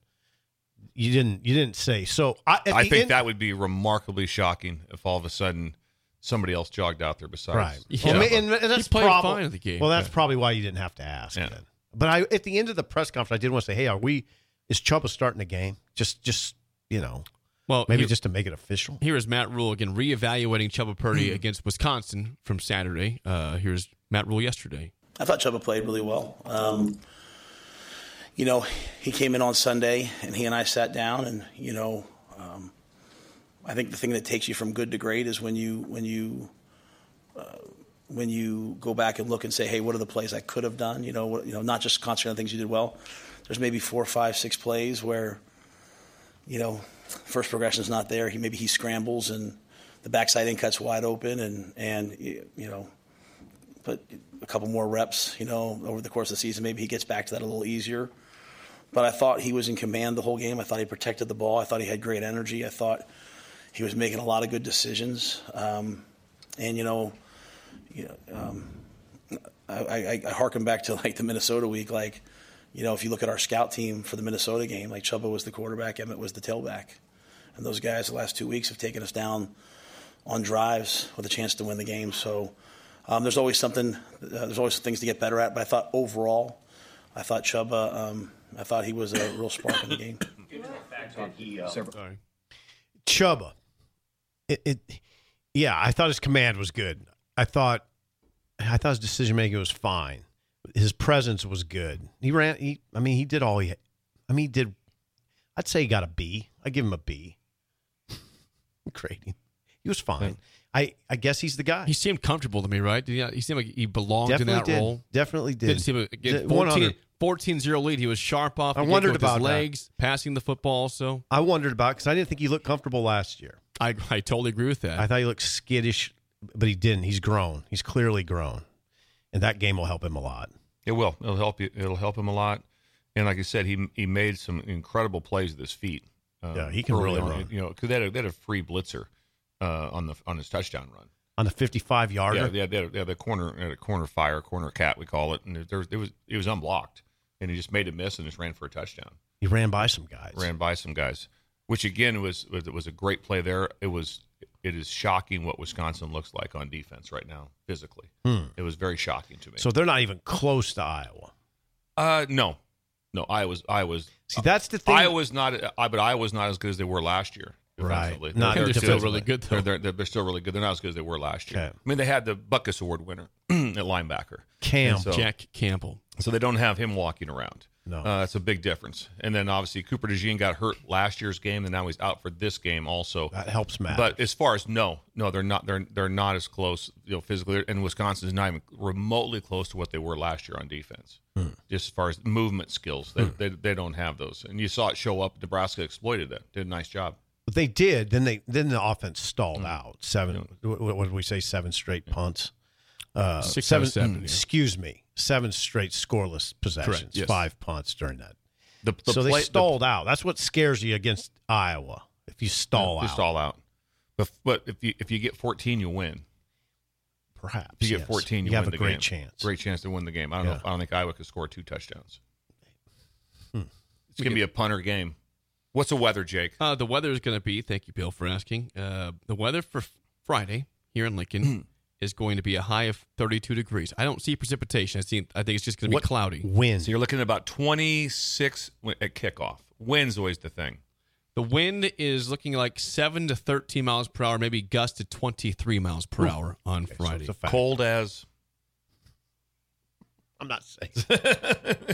[SPEAKER 3] you didn't you didn't say. So I, at
[SPEAKER 2] I
[SPEAKER 3] the
[SPEAKER 2] think
[SPEAKER 3] end-
[SPEAKER 2] that would be remarkably shocking if all of a sudden somebody else jogged out there besides.
[SPEAKER 3] right.
[SPEAKER 1] Yeah.
[SPEAKER 3] Well, and, and that's
[SPEAKER 1] He played
[SPEAKER 3] probably
[SPEAKER 1] fine the game.
[SPEAKER 3] well. That's
[SPEAKER 1] Yeah.
[SPEAKER 3] probably why you didn't have to ask.
[SPEAKER 2] Yeah.
[SPEAKER 3] then. But I at the end of the press conference, I did want to say, hey, are we? Is Chubba starting the game? Just just you know
[SPEAKER 1] well,
[SPEAKER 3] maybe
[SPEAKER 1] here,
[SPEAKER 3] just to make it official.
[SPEAKER 1] here is Matt Rhule again reevaluating Chubba Purdy against Wisconsin from Saturday. Uh, here's Matt Rhule yesterday.
[SPEAKER 4] I thought Chubba played really well. Um, you know, he came in on Sunday, and he and I sat down, and you know, um, I think the thing that takes you from good to great is when you when you uh, when you go back and look and say, hey, what are the plays I could have done? You know, what, you know, not just concentrate on things you did well. There's maybe four, five, six plays where, you know, first progression's not there. He maybe he scrambles and the backside in cuts wide open, and and you know but a couple more reps, you know, over the course of the season, maybe he gets back to that a little easier. But I thought he was in command the whole game. I thought he protected the ball. I thought he had great energy. I thought he was making a lot of good decisions. Um, and you know, you know, um, I, I, I harken back to like the Minnesota week. Like, you know, if you look at our scout team for the Minnesota game, like Chubba was the quarterback, Emmett was the tailback, and those guys the last two weeks have taken us down on drives with a chance to win the game. So um, there's always something. Uh, there's always things to get better at. But I thought overall, I thought Chubba. Um, I thought he was a real spark in the game.
[SPEAKER 3] Chubba, it, it Yeah, I thought his command was good. I thought I thought his decision making was fine. His presence was good. He ran. He, I mean, he did all he. I mean, he did. I'd say he got a B. I give him a B. Grading. He was fine. I I guess he's the guy.
[SPEAKER 1] He seemed comfortable to me, right? Did he, he seemed like he belonged
[SPEAKER 3] Definitely
[SPEAKER 1] in that
[SPEAKER 3] did.
[SPEAKER 1] role.
[SPEAKER 3] Definitely did.
[SPEAKER 1] Didn't seem
[SPEAKER 3] Did- 100.
[SPEAKER 1] 14, 14-0 lead. He was sharp off.
[SPEAKER 3] I wondered about
[SPEAKER 1] his
[SPEAKER 3] that.
[SPEAKER 1] legs, passing the football. So
[SPEAKER 3] I wondered about because I didn't think he looked comfortable last year.
[SPEAKER 1] I I totally agree with that.
[SPEAKER 3] I thought he looked skittish, but he didn't. He's grown. He's clearly grown, and that game will help him a lot.
[SPEAKER 2] It will. It'll help you. It'll help him a lot. And like I said, he he made some incredible plays with his feet. uh,
[SPEAKER 3] Yeah, he can really
[SPEAKER 2] on.
[SPEAKER 3] run.
[SPEAKER 2] You know, because they, had a- they had a free blitzer uh, on the on his touchdown run.
[SPEAKER 3] On the fifty-five yarder,
[SPEAKER 2] Yeah, yeah, they had, a- they had a corner, had a corner fire, corner cat, we call it, and there was, it was it was unblocked, and he just made a miss and just ran for a touchdown.
[SPEAKER 3] he ran by some guys.
[SPEAKER 2] ran by some guys, which again was was, was a great play there. It was it is shocking what Wisconsin looks like on defense right now physically. It was very shocking to me.
[SPEAKER 3] Hmm. So they're not even close to Iowa.
[SPEAKER 2] uh, no, no, I was I was
[SPEAKER 3] See, that's the thing.
[SPEAKER 2] I was not, I, but I was not as good as they were last year.
[SPEAKER 3] Right.
[SPEAKER 2] defensively.
[SPEAKER 3] Not
[SPEAKER 2] They're-
[SPEAKER 1] they're
[SPEAKER 2] they're
[SPEAKER 1] still really good though.
[SPEAKER 2] They're, they're, they're still really good. They're not as good as they were last year.
[SPEAKER 3] Okay.
[SPEAKER 2] I mean, they had the Butkus Award winner at linebacker.
[SPEAKER 3] Cam.
[SPEAKER 2] So,
[SPEAKER 1] Jack Campbell.
[SPEAKER 2] so they don't have him walking around.
[SPEAKER 3] No.
[SPEAKER 2] Uh, that's a big difference. And then obviously Cooper DeJean got hurt last year's game, and now he's out for this game also.
[SPEAKER 3] That helps Matt.
[SPEAKER 2] But as far as no, no, they're not. They're they're not as close, you know, physically. And Wisconsin's not even remotely close to what they were last year on defense.
[SPEAKER 3] Hmm.
[SPEAKER 2] Just as far as movement skills, they, they they don't have those. And you saw it show up. Nebraska exploited that. Did a nice job.
[SPEAKER 3] They did. Then they then the offense
[SPEAKER 2] Mm.
[SPEAKER 3] stalled out. Seven. What, what did we say? Seven straight punts. Uh,
[SPEAKER 1] Six
[SPEAKER 3] seven.
[SPEAKER 1] seven,
[SPEAKER 3] mm,
[SPEAKER 1] yeah.
[SPEAKER 3] Excuse me. Seven straight scoreless possessions.
[SPEAKER 1] yes.
[SPEAKER 3] Five punts during that.
[SPEAKER 2] The, the
[SPEAKER 3] so
[SPEAKER 2] play-
[SPEAKER 3] they
[SPEAKER 2] the-
[SPEAKER 3] stalled out. That's what scares you against Iowa. If you stall
[SPEAKER 2] you
[SPEAKER 3] out,
[SPEAKER 2] stall out. But but if you if you get 14, you win.
[SPEAKER 3] perhaps
[SPEAKER 2] If you
[SPEAKER 3] yes.
[SPEAKER 2] get 14, you,
[SPEAKER 3] you have
[SPEAKER 2] win
[SPEAKER 3] a
[SPEAKER 2] the
[SPEAKER 3] great
[SPEAKER 2] game.
[SPEAKER 3] chance.
[SPEAKER 2] Great chance to win the game. I don't know. If, I don't think Iowa could score two touchdowns.
[SPEAKER 3] Hmm.
[SPEAKER 2] It's gonna be a punter game. What's the weather, Jake?
[SPEAKER 1] Uh, the weather is going to be. Thank you, Bill, for asking. Uh, the weather for Friday here in Lincoln is going to be a high of 32 degrees. I don't see precipitation. I see. I think it's just going to be
[SPEAKER 3] What-
[SPEAKER 1] cloudy.
[SPEAKER 3] Wind.
[SPEAKER 2] So you're looking at about 26 at kickoff. Wind's always the thing.
[SPEAKER 1] The wind is looking like seven to 13 miles per hour, maybe gust to 23 miles per hour on
[SPEAKER 3] So
[SPEAKER 1] Friday.
[SPEAKER 3] it's a fact.
[SPEAKER 2] Cold as
[SPEAKER 3] I'm not saying.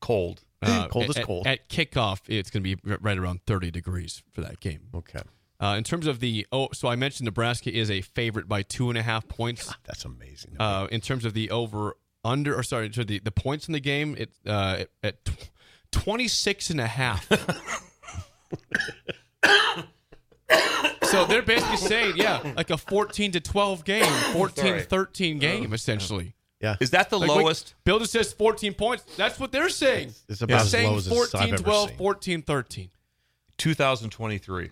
[SPEAKER 2] cold.
[SPEAKER 1] Uh,
[SPEAKER 3] Cold is cold.
[SPEAKER 1] At kickoff, it's going to be right around 30 degrees for that game.
[SPEAKER 3] okay.
[SPEAKER 1] Uh, in terms of the oh, so I mentioned Nebraska is a favorite by two and a half points.
[SPEAKER 3] That's amazing.
[SPEAKER 1] Uh, in terms of the over under or sorry, so the, the points in the game, it uh, at, at tw- 26 and a half. so they're basically saying, yeah, like a 14 to 12 game, 14
[SPEAKER 2] Sorry.
[SPEAKER 1] 13 game essentially.
[SPEAKER 3] yeah.
[SPEAKER 2] Is that the
[SPEAKER 1] Like,
[SPEAKER 2] lowest?
[SPEAKER 1] Bill just says 14 points. That's what they're saying.
[SPEAKER 3] It's about as
[SPEAKER 1] saying
[SPEAKER 3] low as
[SPEAKER 1] 14
[SPEAKER 3] I've ever
[SPEAKER 1] 12,
[SPEAKER 3] seen.
[SPEAKER 1] 14 13.
[SPEAKER 2] 2023.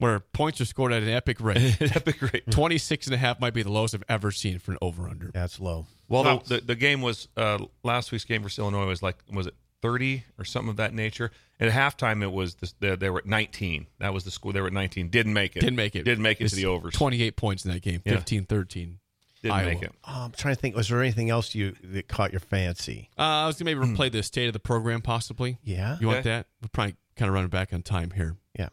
[SPEAKER 1] Where points are scored at an epic rate.
[SPEAKER 2] That'd be
[SPEAKER 1] 26 and a half might be the lowest I've ever seen for an over under.
[SPEAKER 3] That's low.
[SPEAKER 2] Well,
[SPEAKER 3] Wow.
[SPEAKER 2] the, the the game was uh, last week's game for Illinois was like was it 30 or something of that nature. And at halftime, it was the, they, they were at 19. That was the score. They were at 19. Didn't make it.
[SPEAKER 1] Didn't make it.
[SPEAKER 2] Didn't make it
[SPEAKER 1] It's
[SPEAKER 2] to the overs.
[SPEAKER 1] 28 points in that game,
[SPEAKER 2] Yeah.
[SPEAKER 1] 15 13.
[SPEAKER 2] Didn't
[SPEAKER 1] Iowa.
[SPEAKER 2] make it.
[SPEAKER 3] Oh, I'm trying to think. Was there anything else you that caught your fancy?
[SPEAKER 1] Uh, I was going to maybe replay the state of the program possibly.
[SPEAKER 3] Yeah.
[SPEAKER 1] You want
[SPEAKER 2] Okay.
[SPEAKER 1] that? We're probably kind of running back on time here.
[SPEAKER 3] Yeah.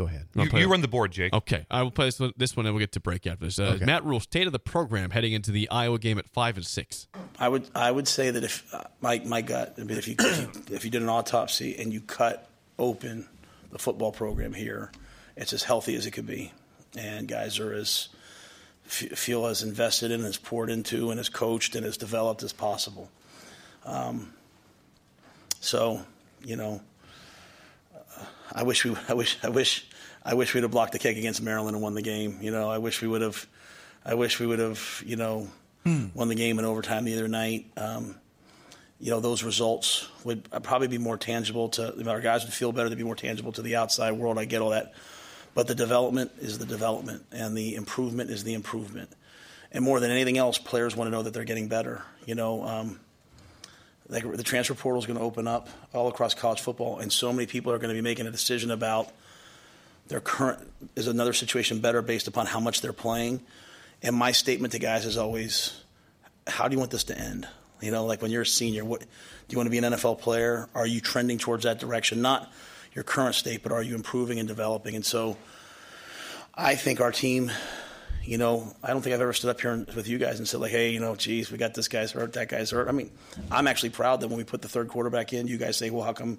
[SPEAKER 3] Go ahead.
[SPEAKER 2] You, you run the board, Jake.
[SPEAKER 1] Okay, I will play this one, this one and we'll get to break after this. Uh,
[SPEAKER 3] Okay.
[SPEAKER 1] Matt Rhule, state of the program heading into the Iowa game at 5 and 6.
[SPEAKER 4] I would I would say that if uh, my my gut, I mean, if you, if you did an autopsy and you cut open the football program here, it's as healthy as it could be, and guys are as f- feel as invested in, as poured into, and as coached and as developed as possible. Um, so, you know, I wish we I wish I wish I wish we'd have blocked the kick against Maryland and won the game. You know, I wish we would have. I wish we would have. You know won the game in overtime the other night. Um, you know, those results would probably be more tangible to our guys would feel better. They'd be more tangible to the outside world. I get all that, but the development is the development, and the improvement is the improvement. And more than anything else, players want to know that they're getting better. You know, um, like the transfer portal is going to open up all across college football, and so many people are going to be making a decision about their current is another situation better based upon how much they're playing. And my statement to guys is always, how do you want this to end? You know, like when you're a senior, what do you want to be an NFL player? Are you trending towards that direction? Not your current state, but are you improving and developing? And so I think our team, you know, I don't think I've ever stood up here with you guys and said like, hey, you know, geez, we got this guy's hurt, that guy's hurt. I mean, I'm actually proud that when we put the third quarterback in, you guys say, well, how come?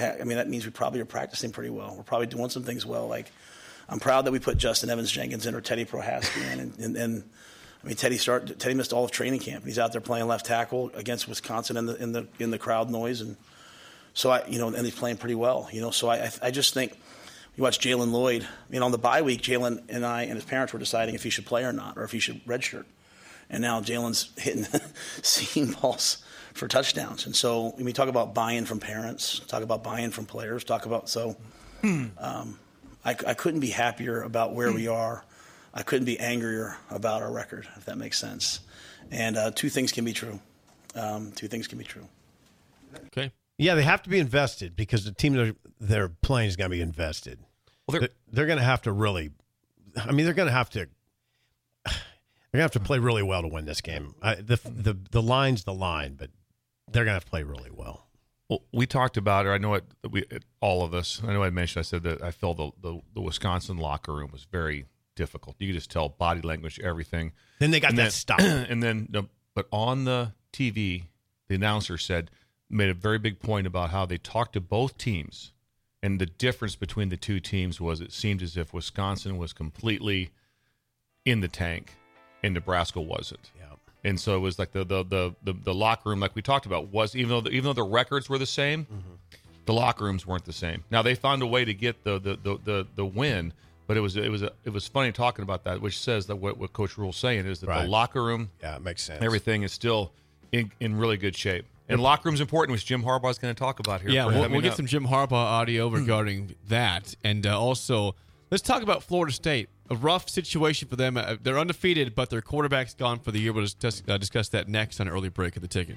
[SPEAKER 4] I mean, that means we probably are practicing pretty well. We're probably doing some things well. Like, I'm proud that we put Justin Evans Jenkins in or Teddy Prochazka in, and, and, and I mean, Teddy start Teddy missed all of training camp. He's out there playing left tackle against Wisconsin in the in the in the crowd noise, and so I, you know, and he's playing pretty well. You know, so I I just think you watch Jaylen Lloyd. I mean, on the bye week, Jaylen and I and his parents were deciding if he should play or not, or if he should redshirt. And now Jaylen's hitting seam balls for touchdowns. And so when we talk about buy-in from parents, talk about buy-in from players, talk about so. Um, I, I couldn't be happier about where we are I couldn't be angrier about our record, if that makes sense. And uh, two things can be true. Um, two things can be true.
[SPEAKER 1] Okay.
[SPEAKER 3] Yeah, they have to be invested because the team they're, they're playing is going to be invested.
[SPEAKER 2] Well,
[SPEAKER 3] they're, they're going to have to really. I mean, they're going to have to. They're going to have to play really well to win this game. I, the the the line's the line, but they're going to have to play really well.
[SPEAKER 2] Well, we talked about it. I know it. We it, all of us. I know I mentioned. I said that I felt the, the the Wisconsin locker room was very difficult. You could just tell body language, everything.
[SPEAKER 3] Then they got
[SPEAKER 2] and
[SPEAKER 3] that
[SPEAKER 2] then,
[SPEAKER 3] stop.
[SPEAKER 2] and then, but on the TV, the announcer said made a very big point about how they talked to both teams, and the difference between the two teams was it seemed as if Wisconsin was completely in the tank, and Nebraska wasn't.
[SPEAKER 3] Yeah.
[SPEAKER 2] And so it was like the the the the, the locker room, like we talked about, was even though the, even though the records were the same, mm-hmm. the locker rooms weren't the same. Now they found a way to get the the the the, the win. But it was it was a, it was funny talking about that, which says that what, what Coach Rhule's saying is that
[SPEAKER 3] Right.
[SPEAKER 2] the locker room,
[SPEAKER 3] Yeah, it makes sense.
[SPEAKER 2] everything is still in, in really good shape. And locker room's important, which Jim Harbaugh's going to talk about here.
[SPEAKER 1] Yeah, we'll, we'll get
[SPEAKER 2] up.
[SPEAKER 1] some Jim Harbaugh audio
[SPEAKER 3] Hmm.
[SPEAKER 1] regarding that, and uh, also let's talk about Florida State. A rough situation for them. Uh, they're undefeated, but their quarterback's gone for the year. We'll discuss, uh, discuss that next on an early break of the ticket.